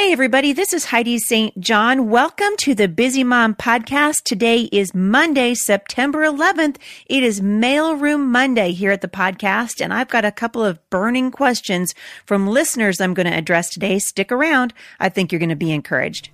Hey, everybody, this is Heidi St. John. Welcome to the Busy Mom Podcast. Today is Monday, September 11th. It is Mailroom Monday here at the podcast, and I've got a couple of burning questions from listeners I'm going to address today. Stick around. I think you're going to be encouraged.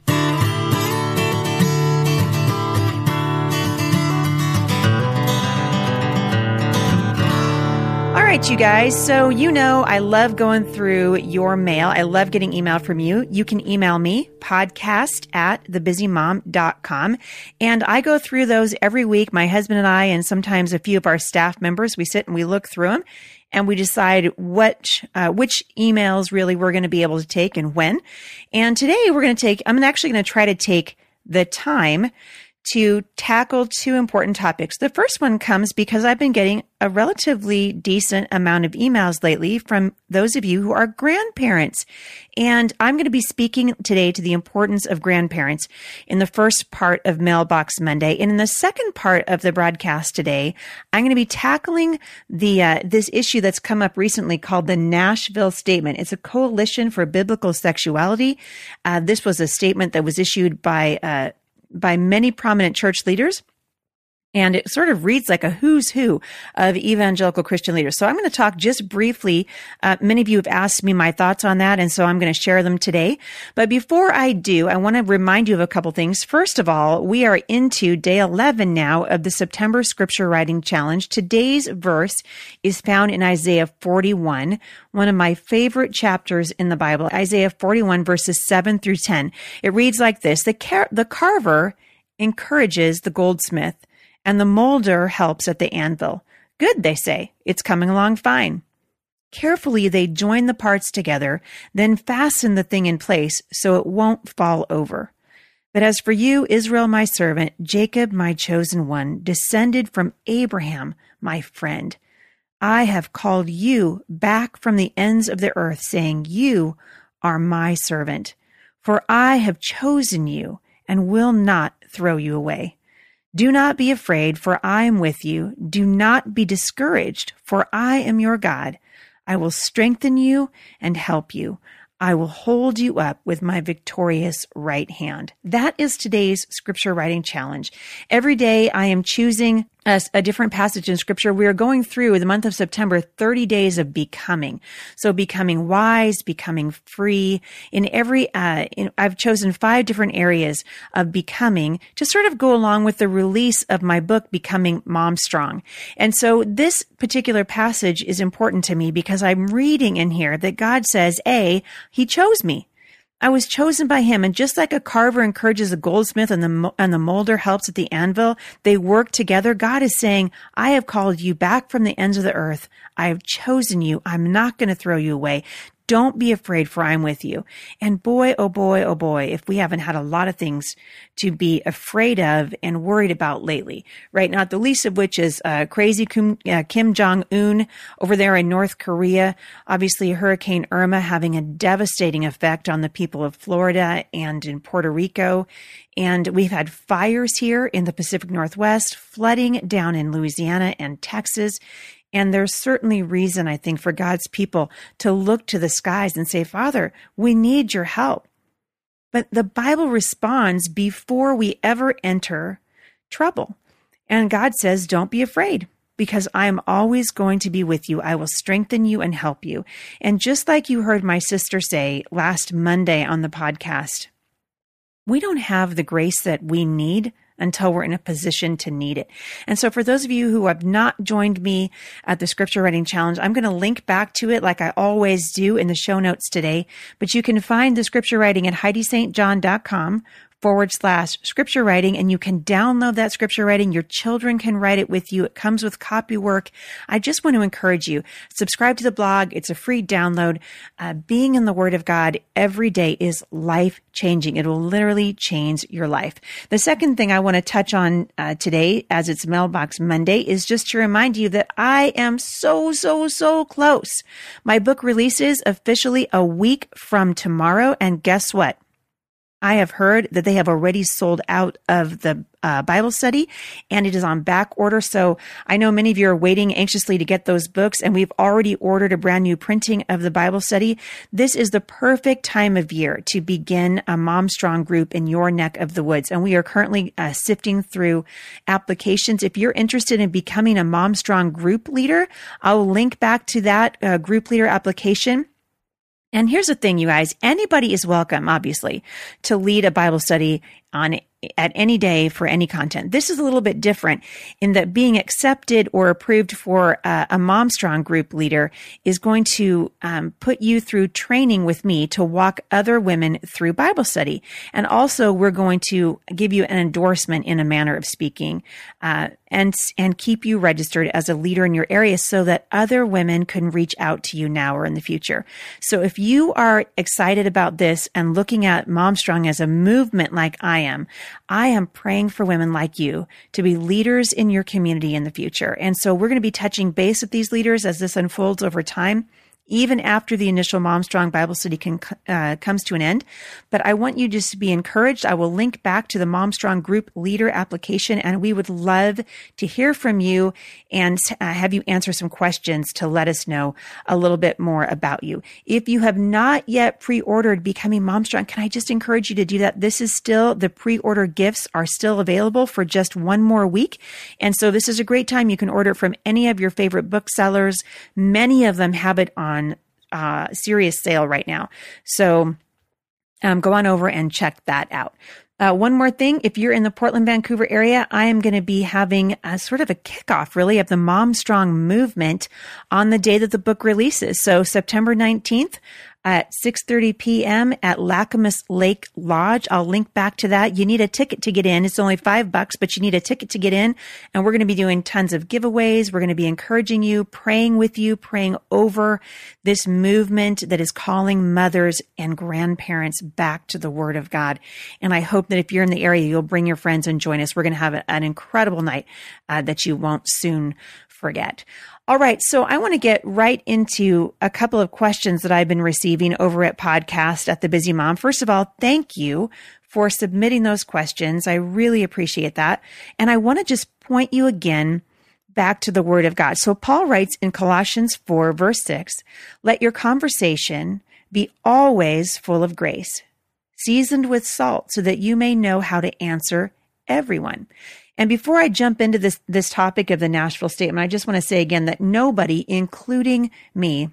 Right, you guys. So, you know, I love going through your mail. I love getting email from you. You can email me, podcast at thebusymom.com. And I go through those every week. My husband and I, and sometimes a few of our staff members, we sit and we look through them and we decide what, uh, which emails really we're going to be able to take and when. And today we're going to take, I'm actually going to try to take the time to tackle two important topics. The first one comes because I've been getting a relatively decent amount of emails lately from those of you who are grandparents. And I'm going to be speaking today to the importance of grandparents in the first part of Mailbox Monday. And in the second part of the broadcast today, I'm going to be tackling the, uh, this issue that's come up recently called the Nashville Statement. It's a coalition for biblical sexuality. Uh, this was a statement that was issued by, uh, by many prominent church leaders. And it sort of reads like a who's who of evangelical Christian leaders. So I'm going to talk just briefly. Uh, many of you have asked me my thoughts on that, and so I'm going to share them today. But before I do, I want to remind you of a couple things. First of all, we are into day 11 now of the September Scripture Writing Challenge. Today's verse is found in Isaiah 41, one of my favorite chapters in the Bible, Isaiah 41 verses 7 through 10. It reads like this, the, car- the carver encourages the goldsmith and the molder helps at the anvil. Good, they say. It's coming along fine. Carefully, they join the parts together, then fasten the thing in place so it won't fall over. But as for you, Israel, my servant, Jacob, my chosen one, descended from Abraham, my friend, I have called you back from the ends of the earth, saying, You are my servant. For I have chosen you and will not throw you away. Do not be afraid, for I am with you. Do not be discouraged, for I am your God. I will strengthen you and help you. I will hold you up with my victorious right hand. That is today's scripture writing challenge. Every day I am choosing a, a, different passage in scripture. We are going through the month of September, 30 days of becoming. So becoming wise, becoming free in every, uh, in, I've chosen five different areas of becoming to sort of go along with the release of my book, Becoming Mom Strong. And so this particular passage is important to me because I'm reading in here that God says, A, he chose me. I was chosen by him, and just like a carver encourages a goldsmith and the and the molder helps at the anvil, they work together. God is saying, "I have called you back from the ends of the earth. I have chosen you. I'm not going to throw you away. Don't be afraid, for I'm with you. And boy, oh boy, oh boy, if we haven't had a lot of things to be afraid of and worried about lately, right? Not the least of which is uh, crazy Kim, uh, Kim Jong Un over there in North Korea. Obviously, Hurricane Irma having a devastating effect on the people of Florida and in Puerto Rico. And we've had fires here in the Pacific Northwest, flooding down in Louisiana and Texas. And there's certainly reason, I think, for God's people to look to the skies and say, Father, we need your help. But the Bible responds before we ever enter trouble. And God says, Don't be afraid because I am always going to be with you. I will strengthen you and help you. And just like you heard my sister say last Monday on the podcast, we don't have the grace that we need until we're in a position to need it. And so for those of you who have not joined me at the scripture writing challenge, I'm going to link back to it like I always do in the show notes today, but you can find the scripture writing at heidistjohn.com forward slash scripture writing and you can download that scripture writing. Your children can write it with you. It comes with copy work. I just want to encourage you, subscribe to the blog. It's a free download. Uh, being in the word of God every day is life changing. It will literally change your life. The second thing I want to touch on uh, today as it's mailbox Monday is just to remind you that I am so, so, so close. My book releases officially a week from tomorrow. And guess what? I have heard that they have already sold out of the uh, Bible study and it is on back order. So I know many of you are waiting anxiously to get those books and we've already ordered a brand new printing of the Bible study. This is the perfect time of year to begin a Mom Strong group in your neck of the woods. And we are currently uh, sifting through applications. If you're interested in becoming a Mom Strong group leader, I'll link back to that uh, group leader application. And here's the thing, you guys, anybody is welcome, obviously, to lead a Bible study on at any day for any content. This is a little bit different in that being accepted or approved for a, a Mom Strong group leader is going to um, put you through training with me to walk other women through Bible study. And also, we're going to give you an endorsement in a manner of speaking. Uh, and and keep you registered as a leader in your area so that other women can reach out to you now or in the future. So if you are excited about this and looking at Momstrong as a movement like I am, I am praying for women like you to be leaders in your community in the future. And so we're going to be touching base with these leaders as this unfolds over time even after the initial Mom Strong Bible study can, uh, comes to an end. But I want you just to be encouraged. I will link back to the Mom Strong group leader application, and we would love to hear from you and uh, have you answer some questions to let us know a little bit more about you. If you have not yet pre-ordered Becoming Mom Strong, can I just encourage you to do that? This is still the pre-order gifts are still available for just one more week, and so this is a great time. You can order from any of your favorite booksellers. Many of them have it on on uh, serious sale right now. So um, go on over and check that out. Uh, one more thing, if you're in the Portland, Vancouver area, I am going to be having a sort of a kickoff really of the Mom Strong movement on the day that the book releases. So September 19th, at 6:30 p.m. at Lacamas Lake Lodge. I'll link back to that. You need a ticket to get in. It's only 5 bucks, but you need a ticket to get in, and we're going to be doing tons of giveaways. We're going to be encouraging you, praying with you, praying over this movement that is calling mothers and grandparents back to the word of God. And I hope that if you're in the area, you'll bring your friends and join us. We're going to have an incredible night uh, that you won't soon forget. All right. So I want to get right into a couple of questions that I've been receiving over at podcast at the busy mom. First of all, thank you for submitting those questions. I really appreciate that. And I want to just point you again back to the word of God. So Paul writes in Colossians 4 verse 6, let your conversation be always full of grace, seasoned with salt so that you may know how to answer everyone. And before I jump into this, this topic of the Nashville statement, I just want to say again that nobody, including me,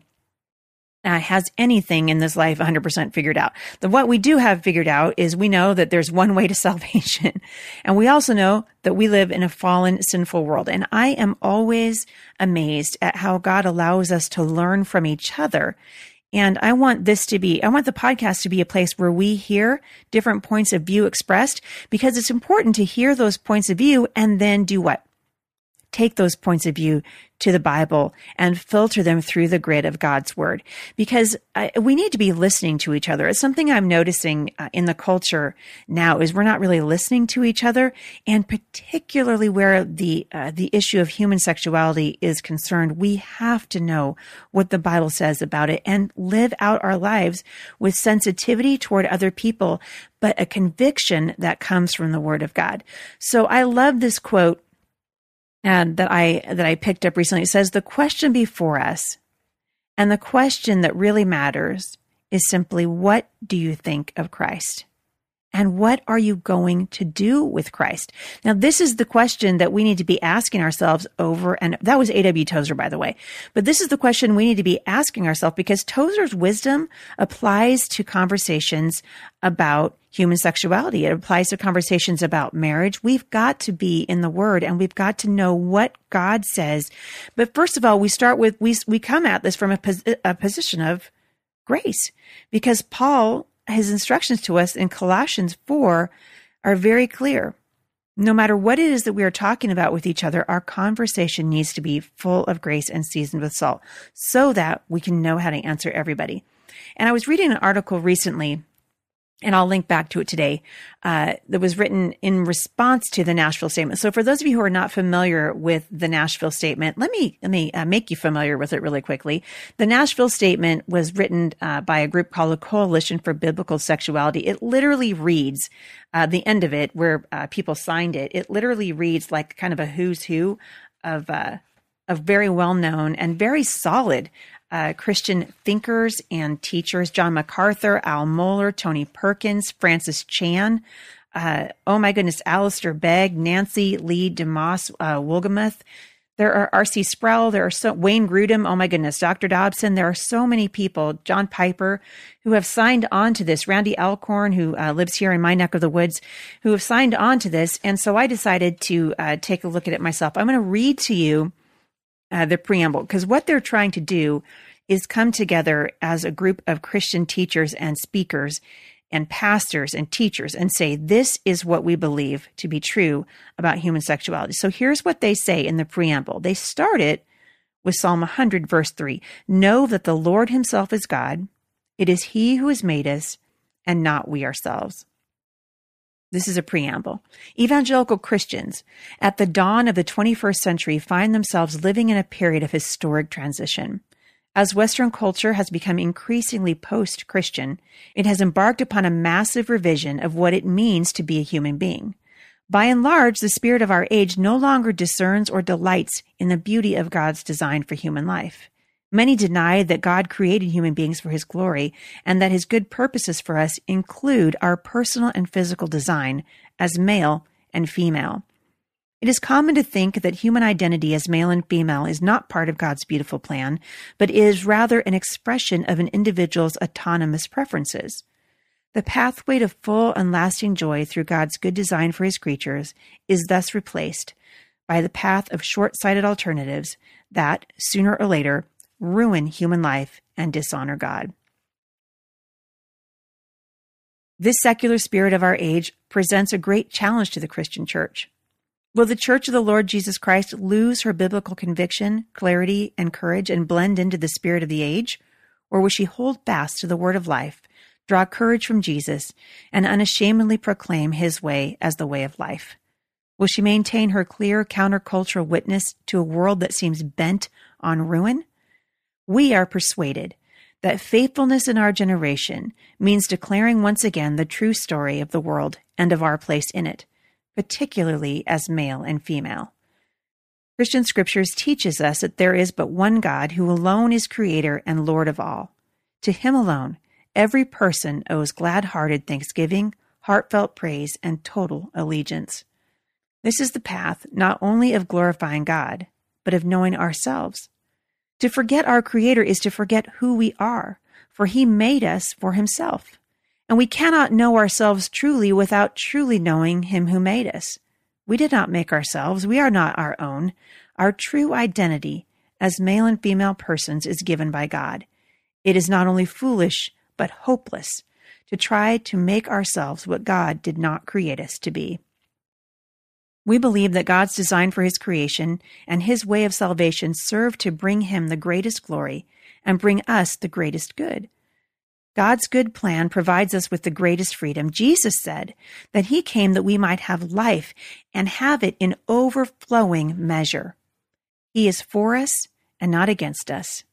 uh, has anything in this life 100% figured out. The, what we do have figured out is we know that there's one way to salvation. And we also know that we live in a fallen, sinful world. And I am always amazed at how God allows us to learn from each other and I want this to be, I want the podcast to be a place where we hear different points of view expressed because it's important to hear those points of view and then do what? Take those points of view to the Bible and filter them through the grid of God's word because uh, we need to be listening to each other. It's something I'm noticing uh, in the culture now is we're not really listening to each other and particularly where the uh, the issue of human sexuality is concerned, we have to know what the Bible says about it and live out our lives with sensitivity toward other people, but a conviction that comes from the word of God. So I love this quote and that I that I picked up recently. It says the question before us, and the question that really matters is simply what do you think of Christ? And what are you going to do with Christ? Now, this is the question that we need to be asking ourselves over. And that was A.W. Tozer, by the way. But this is the question we need to be asking ourselves because Tozer's wisdom applies to conversations about human sexuality. It applies to conversations about marriage. We've got to be in the word and we've got to know what God says. But first of all, we start with, we, we come at this from a, pos- a position of grace because Paul his instructions to us in Colossians 4 are very clear. No matter what it is that we are talking about with each other, our conversation needs to be full of grace and seasoned with salt so that we can know how to answer everybody. And I was reading an article recently and I'll link back to it today, uh, that was written in response to the Nashville statement. So for those of you who are not familiar with the Nashville statement, let me, let me uh, make you familiar with it really quickly. The Nashville statement was written uh, by a group called the Coalition for Biblical Sexuality. It literally reads, uh, the end of it where uh, people signed it, it literally reads like kind of a who's who of, uh, of very well known and very solid uh, Christian thinkers and teachers John MacArthur, Al Mohler, Tony Perkins, Francis Chan. Uh, oh my goodness, Alistair Begg, Nancy Leigh DeMoss uh, Wolgemuth. There are R.C. Sproul. There are so Wayne Grudem. Oh my goodness, Dr. Dobson. There are so many people. John Piper, who have signed on to this. Randy Alcorn, who uh, lives here in my neck of the woods, who have signed on to this. And so I decided to uh, take a look at it myself. I'm going to read to you uh, the preamble because what they're trying to do is come together as a group of Christian teachers and speakers and pastors and teachers and say, this is what we believe to be true about human sexuality. So here's what they say in the preamble. They start it with Psalm 100, verse 3 Know that the Lord Himself is God. It is He who has made us and not we ourselves. This is a preamble. Evangelical Christians at the dawn of the 21st century find themselves living in a period of historic transition. As Western culture has become increasingly post Christian, it has embarked upon a massive revision of what it means to be a human being. By and large, the spirit of our age no longer discerns or delights in the beauty of God's design for human life. Many deny that God created human beings for his glory and that his good purposes for us include our personal and physical design as male and female. It is common to think that human identity as male and female is not part of God's beautiful plan, but is rather an expression of an individual's autonomous preferences. The pathway to full and lasting joy through God's good design for his creatures is thus replaced by the path of short sighted alternatives that, sooner or later, ruin human life and dishonor God. This secular spirit of our age presents a great challenge to the Christian church. Will the Church of the Lord Jesus Christ lose her biblical conviction, clarity, and courage and blend into the spirit of the age? Or will she hold fast to the word of life, draw courage from Jesus, and unashamedly proclaim his way as the way of life? Will she maintain her clear countercultural witness to a world that seems bent on ruin? We are persuaded that faithfulness in our generation means declaring once again the true story of the world and of our place in it particularly as male and female. Christian scriptures teaches us that there is but one God who alone is creator and Lord of all. To him alone, every person owes glad-hearted thanksgiving, heartfelt praise, and total allegiance. This is the path not only of glorifying God, but of knowing ourselves. To forget our Creator is to forget who we are, for He made us for Himself. And we cannot know ourselves truly without truly knowing Him who made us. We did not make ourselves. We are not our own. Our true identity as male and female persons is given by God. It is not only foolish, but hopeless to try to make ourselves what God did not create us to be. We believe that God's design for his creation and his way of salvation serve to bring him the greatest glory and bring us the greatest good. God's good plan provides us with the greatest freedom. Jesus said that he came that we might have life and have it in overflowing measure. He is for us and not against us.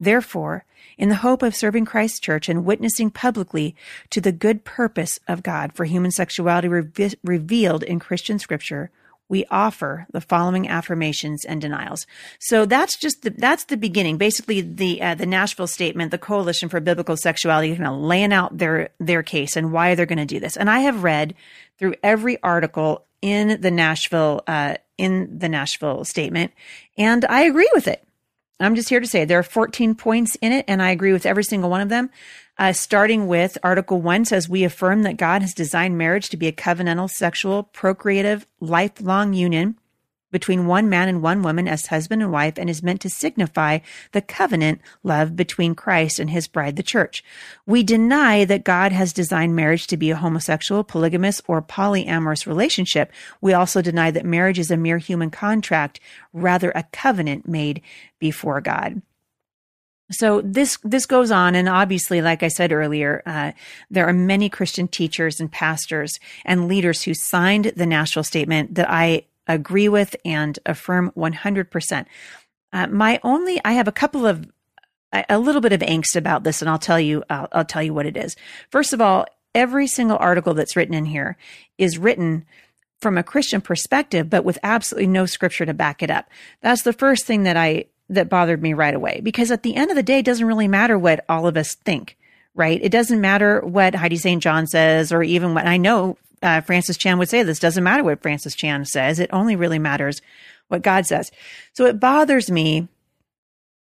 Therefore, in the hope of serving Christ's church and witnessing publicly to the good purpose of God for human sexuality re- revealed in Christian scripture, we offer the following affirmations and denials. So that's just the, that's the beginning. Basically, the uh, the Nashville statement, the Coalition for Biblical Sexuality, kind of laying out their their case and why they're going to do this. And I have read through every article in the Nashville uh, in the Nashville statement, and I agree with it. I'm just here to say there are 14 points in it, and I agree with every single one of them. Uh, starting with Article 1 says, We affirm that God has designed marriage to be a covenantal, sexual, procreative, lifelong union between one man and one woman as husband and wife and is meant to signify the covenant love between Christ and his bride, the church. We deny that God has designed marriage to be a homosexual, polygamous, or polyamorous relationship. We also deny that marriage is a mere human contract, rather a covenant made before God. So this this goes on, and obviously, like I said earlier, uh, there are many Christian teachers and pastors and leaders who signed the Nashville Statement that I agree with and affirm 100%. Uh, my only, I have a couple of, a little bit of angst about this, and I'll tell you, I'll, I'll tell you what it is. First of all, every single article that's written in here is written from a Christian perspective, but with absolutely no scripture to back it up. That's the first thing that I, that bothered me right away, because at the end of the day, it doesn't really matter what all of us think, right? It doesn't matter what Heidi St. John says, or even what I know uh, Francis Chan would say this doesn't matter what Francis Chan says. It only really matters what God says. So it bothers me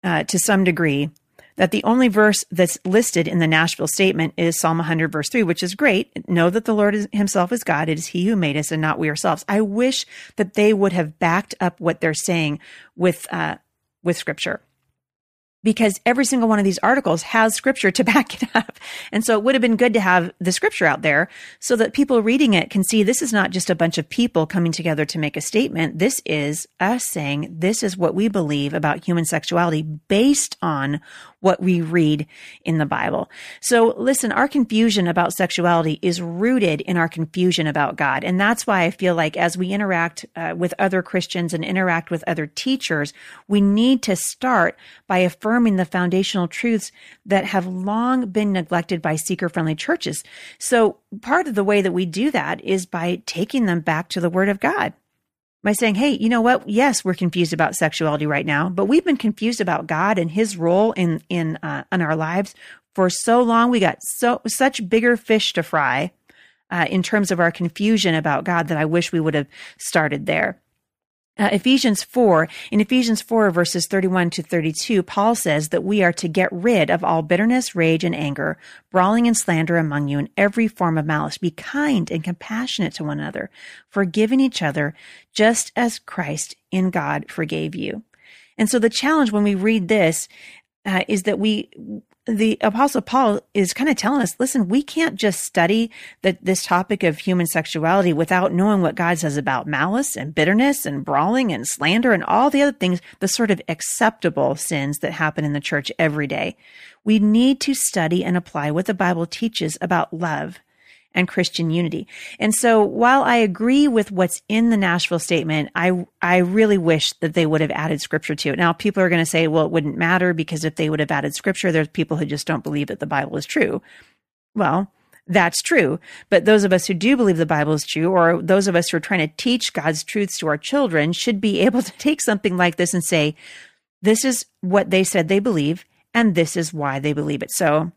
uh, to some degree that the only verse that's listed in the Nashville statement is Psalm 100, verse 3, which is great. Know that the Lord is, himself is God. It is he who made us and not we ourselves. I wish that they would have backed up what they're saying with, uh, with scripture because every single one of these articles has scripture to back it up. And so it would have been good to have the scripture out there so that people reading it can see this is not just a bunch of people coming together to make a statement. This is us saying this is what we believe about human sexuality based on what we read in the Bible. So listen, our confusion about sexuality is rooted in our confusion about God. And that's why I feel like as we interact uh, with other Christians and interact with other teachers, we need to start by affirming the foundational truths that have long been neglected by seeker friendly churches. So part of the way that we do that is by taking them back to the word of God by saying, Hey, you know what? Yes, we're confused about sexuality right now, but we've been confused about God and his role in, in, uh, in our lives for so long. We got so, such bigger fish to fry, uh, in terms of our confusion about God that I wish we would have started there. Uh, Ephesians 4, in Ephesians 4 verses 31 to 32, Paul says that we are to get rid of all bitterness, rage, and anger, brawling and slander among you, and every form of malice. Be kind and compassionate to one another, forgiving each other, just as Christ in God forgave you. And so the challenge when we read this uh, is that we the apostle paul is kind of telling us listen we can't just study the, this topic of human sexuality without knowing what god says about malice and bitterness and brawling and slander and all the other things the sort of acceptable sins that happen in the church every day. We need to study and apply what the bible teaches about love and Christian unity. And so while I agree with what's in the Nashville statement, I, I really wish that they would have added scripture to it. Now people are going to say, well, it wouldn't matter because if they would have added scripture, there's people who just don't believe that the Bible is true. Well, that's true. But those of us who do believe the Bible is true, or those of us who are trying to teach God's truths to our children, should be able to take something like this and say, this is what they said they believe, and this is why they believe it. So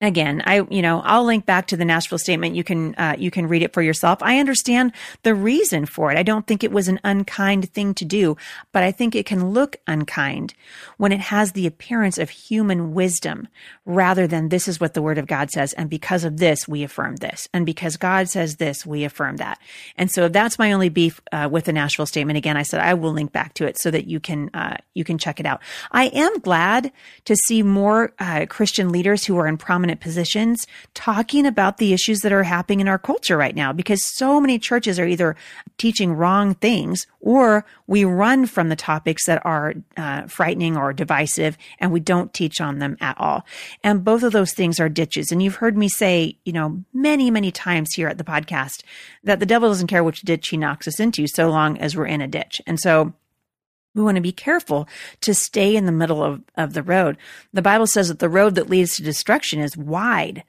again i you know i'll link back to the nashville statement. You can uh, you can read it for yourself. I understand the reason for it. I don't think it was an unkind thing to do but i think it can look unkind when it has the appearance of human wisdom rather than this is what the word of god says and because of this we affirm this and because god says this we affirm that. And so that's my only beef uh, with the nashville statement. Again i said i will link back to it so that you can uh, you can check it out. I am glad to see more uh, christian leaders who are in prominent prominent positions talking about the issues that are happening in our culture right now because so many churches are either teaching wrong things or we run from the topics that are uh, frightening or divisive and we don't teach on them at all. And both of those things are ditches. And you've heard me say, you know, many, many times here at the podcast that the devil doesn't care which ditch he knocks us into so long as we're in a ditch. And so we want to be careful to stay in the middle of, of the road. The Bible says that the road that leads to destruction is wide,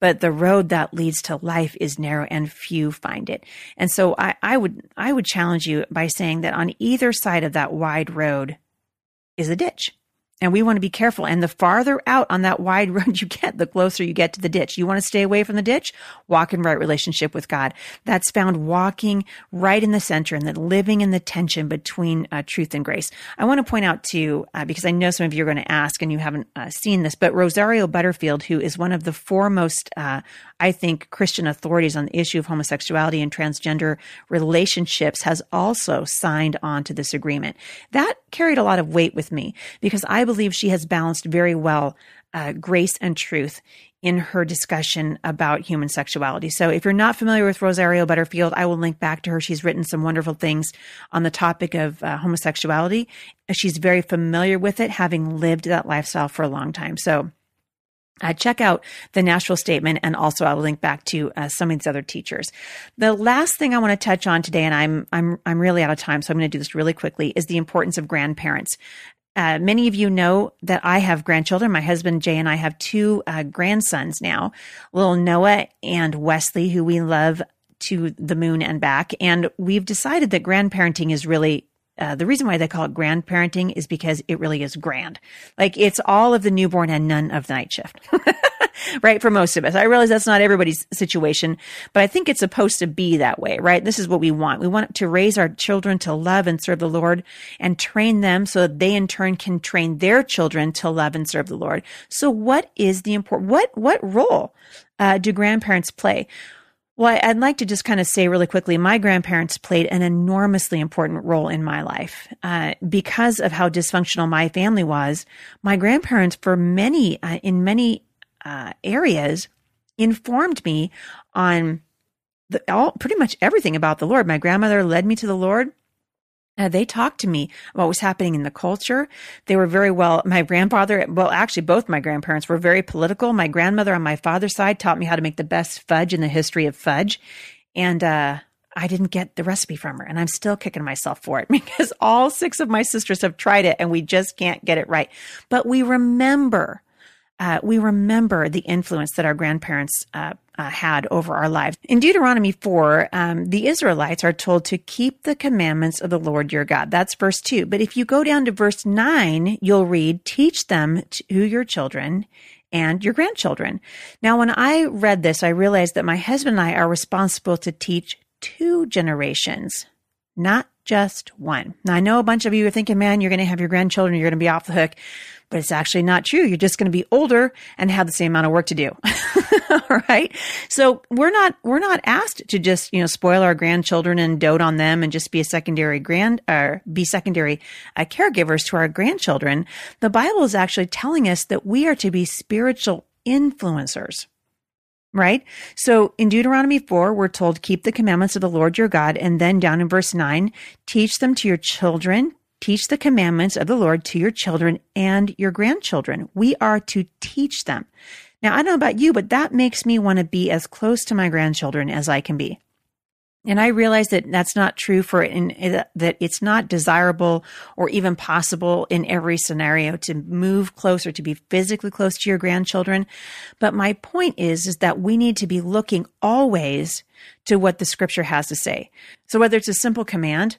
but the road that leads to life is narrow and few find it. And so I, I would, I would challenge you by saying that on either side of that wide road is a ditch. And we want to be careful. And the farther out on that wide road you get, the closer you get to the ditch. You want to stay away from the ditch? Walk in right relationship with God. That's found walking right in the center and then living in the tension between uh, truth and grace. I want to point out too, uh, because I know some of you are going to ask and you haven't uh, seen this, but Rosario Butterfield, who is one of the foremost, uh, I think, Christian authorities on the issue of homosexuality and transgender relationships, has also signed on to this agreement. That carried a lot of weight with me because I believe she has balanced very well uh, grace and truth in her discussion about human sexuality. So if you're not familiar with Rosario Butterfield, I will link back to her. She's written some wonderful things on the topic of uh, homosexuality. She's very familiar with it, having lived that lifestyle for a long time. So uh, check out the Nashville statement, and also I'll link back to uh, some of these other teachers. The last thing I want to touch on today, and I'm I'm I'm really out of time, so I'm going to do this really quickly, is the importance of grandparents. Uh, many of you know that I have grandchildren. My husband Jay and I have two uh, grandsons now, little Noah and Wesley, who we love to the moon and back. And we've decided that grandparenting is really uh, the reason why they call it grandparenting is because it really is grand. Like it's all of the newborn and none of the night shift. right? For most of us. I realize that's not everybody's situation, but I think it's supposed to be that way, right? This is what we want. We want to raise our children to love and serve the Lord and train them so that they in turn can train their children to love and serve the Lord. So what is the important, what, what role uh, do grandparents play? Well, I'd like to just kind of say really quickly my grandparents played an enormously important role in my life. Uh, because of how dysfunctional my family was, my grandparents, for many, uh, in many uh, areas, informed me on the, all, pretty much everything about the Lord. My grandmother led me to the Lord. Uh, they talked to me about what was happening in the culture. They were very well. My grandfather, well, actually, both my grandparents were very political. My grandmother on my father's side taught me how to make the best fudge in the history of fudge. And, uh, I didn't get the recipe from her and I'm still kicking myself for it because all six of my sisters have tried it and we just can't get it right. But we remember uh, we remember the influence that our grandparents uh, uh, had over our lives. In Deuteronomy 4, um, the Israelites are told to keep the commandments of the Lord your God. That's verse 2. But if you go down to verse 9, you'll read, teach them to your children and your grandchildren. Now, when I read this, I realized that my husband and I are responsible to teach two generations, not just one. Now, I know a bunch of you are thinking, man, you're going to have your grandchildren, you're going to be off the hook but it's actually not true. You're just going to be older and have the same amount of work to do. All right. So we're not, we're not asked to just, you know, spoil our grandchildren and dote on them and just be a secondary grand, or be secondary uh, caregivers to our grandchildren. The Bible is actually telling us that we are to be spiritual influencers right? So in Deuteronomy 4, we're told, keep the commandments of the Lord your God. And then down in verse 9, teach them to your children, Teach the commandments of the Lord to your children and your grandchildren. We are to teach them. Now, I don't know about you, but that makes me want to be as close to my grandchildren as I can be. And I realize that that's not true for in, uh, that it's not desirable or even possible in every scenario to move closer, to be physically close to your grandchildren. But my point is, is that we need to be looking always to what the scripture has to say. So whether it's a simple command,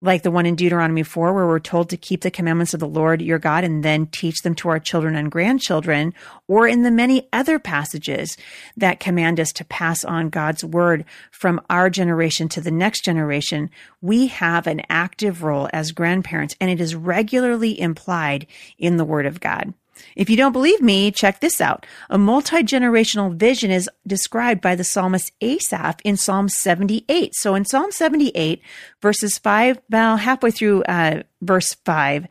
like the one in Deuteronomy 4, where we're told to keep the commandments of the Lord your God and then teach them to our children and grandchildren, or in the many other passages that command us to pass on God's word from our generation to the next generation, we have an active role as grandparents, and it is regularly implied in the word of God. If you don't believe me, check this out. A multi generational vision is described by the psalmist Asaph in Psalm 78. So in Psalm 78, verses 5, about halfway through uh, verse 5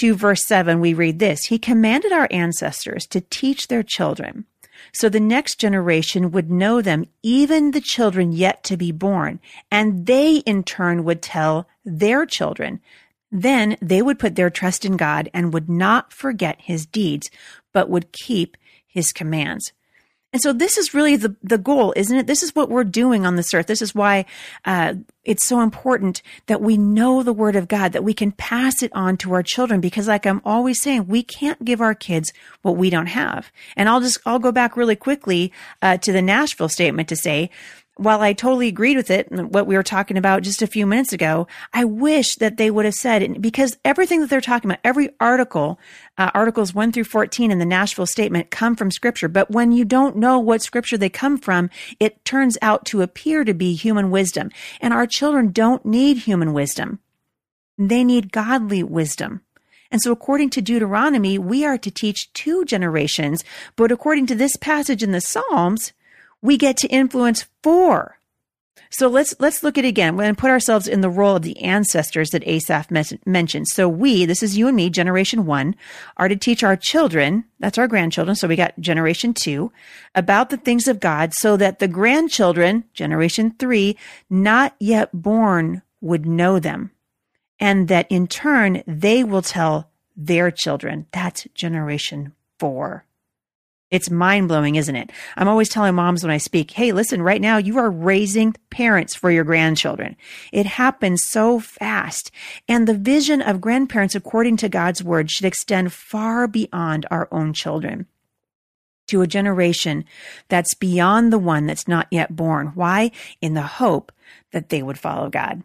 to verse 7, we read this He commanded our ancestors to teach their children. So the next generation would know them, even the children yet to be born, and they in turn would tell their children. Then they would put their trust in God and would not forget his deeds, but would keep his commands. And so this is really the, the goal, isn't it? This is what we're doing on this earth. This is why uh, it's so important that we know the word of God, that we can pass it on to our children. Because like I'm always saying, we can't give our kids what we don't have. And I'll just, I'll go back really quickly uh, to the Nashville statement to say while I totally agreed with it, what we were talking about just a few minutes ago, I wish that they would have said, it because everything that they're talking about, every article, uh, articles 1 through 14 in the Nashville statement come from scripture. But when you don't know what scripture they come from, it turns out to appear to be human wisdom. And our children don't need human wisdom. They need godly wisdom. And so according to Deuteronomy, we are to teach two generations. But according to this passage in the Psalms, we get to influence four. So let's let's look at it again and put ourselves in the role of the ancestors that Asaph mentioned. So we, this is you and me, generation one, are to teach our children, that's our grandchildren. So we got generation two, about the things of God, so that the grandchildren, generation three, not yet born, would know them, and that in turn they will tell their children. That's generation four. It's mind blowing, isn't it? I'm always telling moms when I speak, hey, listen, right now you are raising parents for your grandchildren. It happens so fast. And the vision of grandparents, according to God's word, should extend far beyond our own children to a generation that's beyond the one that's not yet born. Why? In the hope that they would follow God.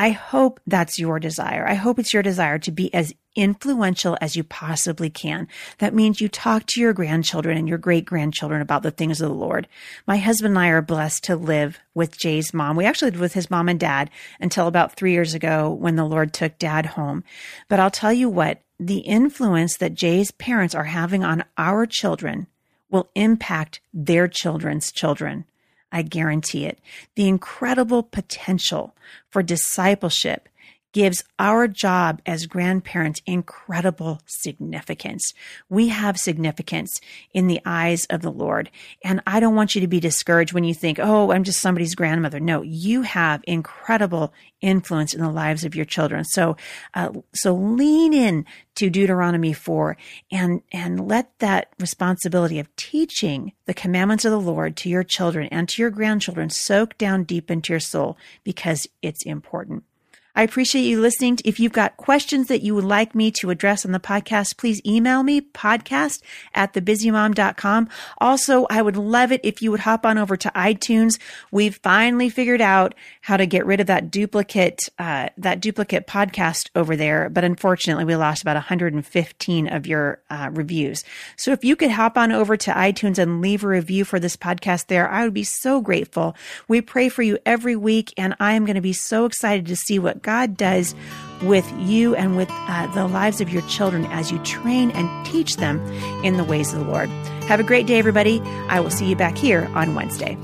I hope that's your desire. I hope it's your desire to be as influential as you possibly can. That means you talk to your grandchildren and your great grandchildren about the things of the Lord. My husband and I are blessed to live with Jay's mom. We actually lived with his mom and dad until about three years ago when the Lord took dad home. But I'll tell you what, the influence that Jay's parents are having on our children will impact their children's children. I guarantee it. The incredible potential for discipleship gives our job as grandparents incredible significance. We have significance in the eyes of the Lord. And I don't want you to be discouraged when you think, oh, I'm just somebody's grandmother. No, you have incredible influence in the lives of your children. So, uh, so lean in to Deuteronomy 4 and, and let that responsibility of teaching the commandments of the Lord to your children and to your grandchildren soak down deep into your soul because it's important. I appreciate you listening. If you've got questions that you would like me to address on the podcast, please email me podcast at thebusymom.com. Also, I would love it if you would hop on over to iTunes. We've finally figured out how to get rid of that duplicate, uh, that duplicate podcast over there. But unfortunately, we lost about 115 of your uh, reviews. So if you could hop on over to iTunes and leave a review for this podcast there, I would be so grateful. We pray for you every week and I am going to be so excited to see God does with you and with uh, the lives of your children as you train and teach them in the ways of the Lord. Have a great day, everybody. I will see you back here on Wednesday.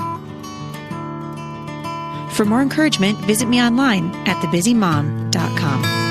For more encouragement, visit me online at thebusymom.com.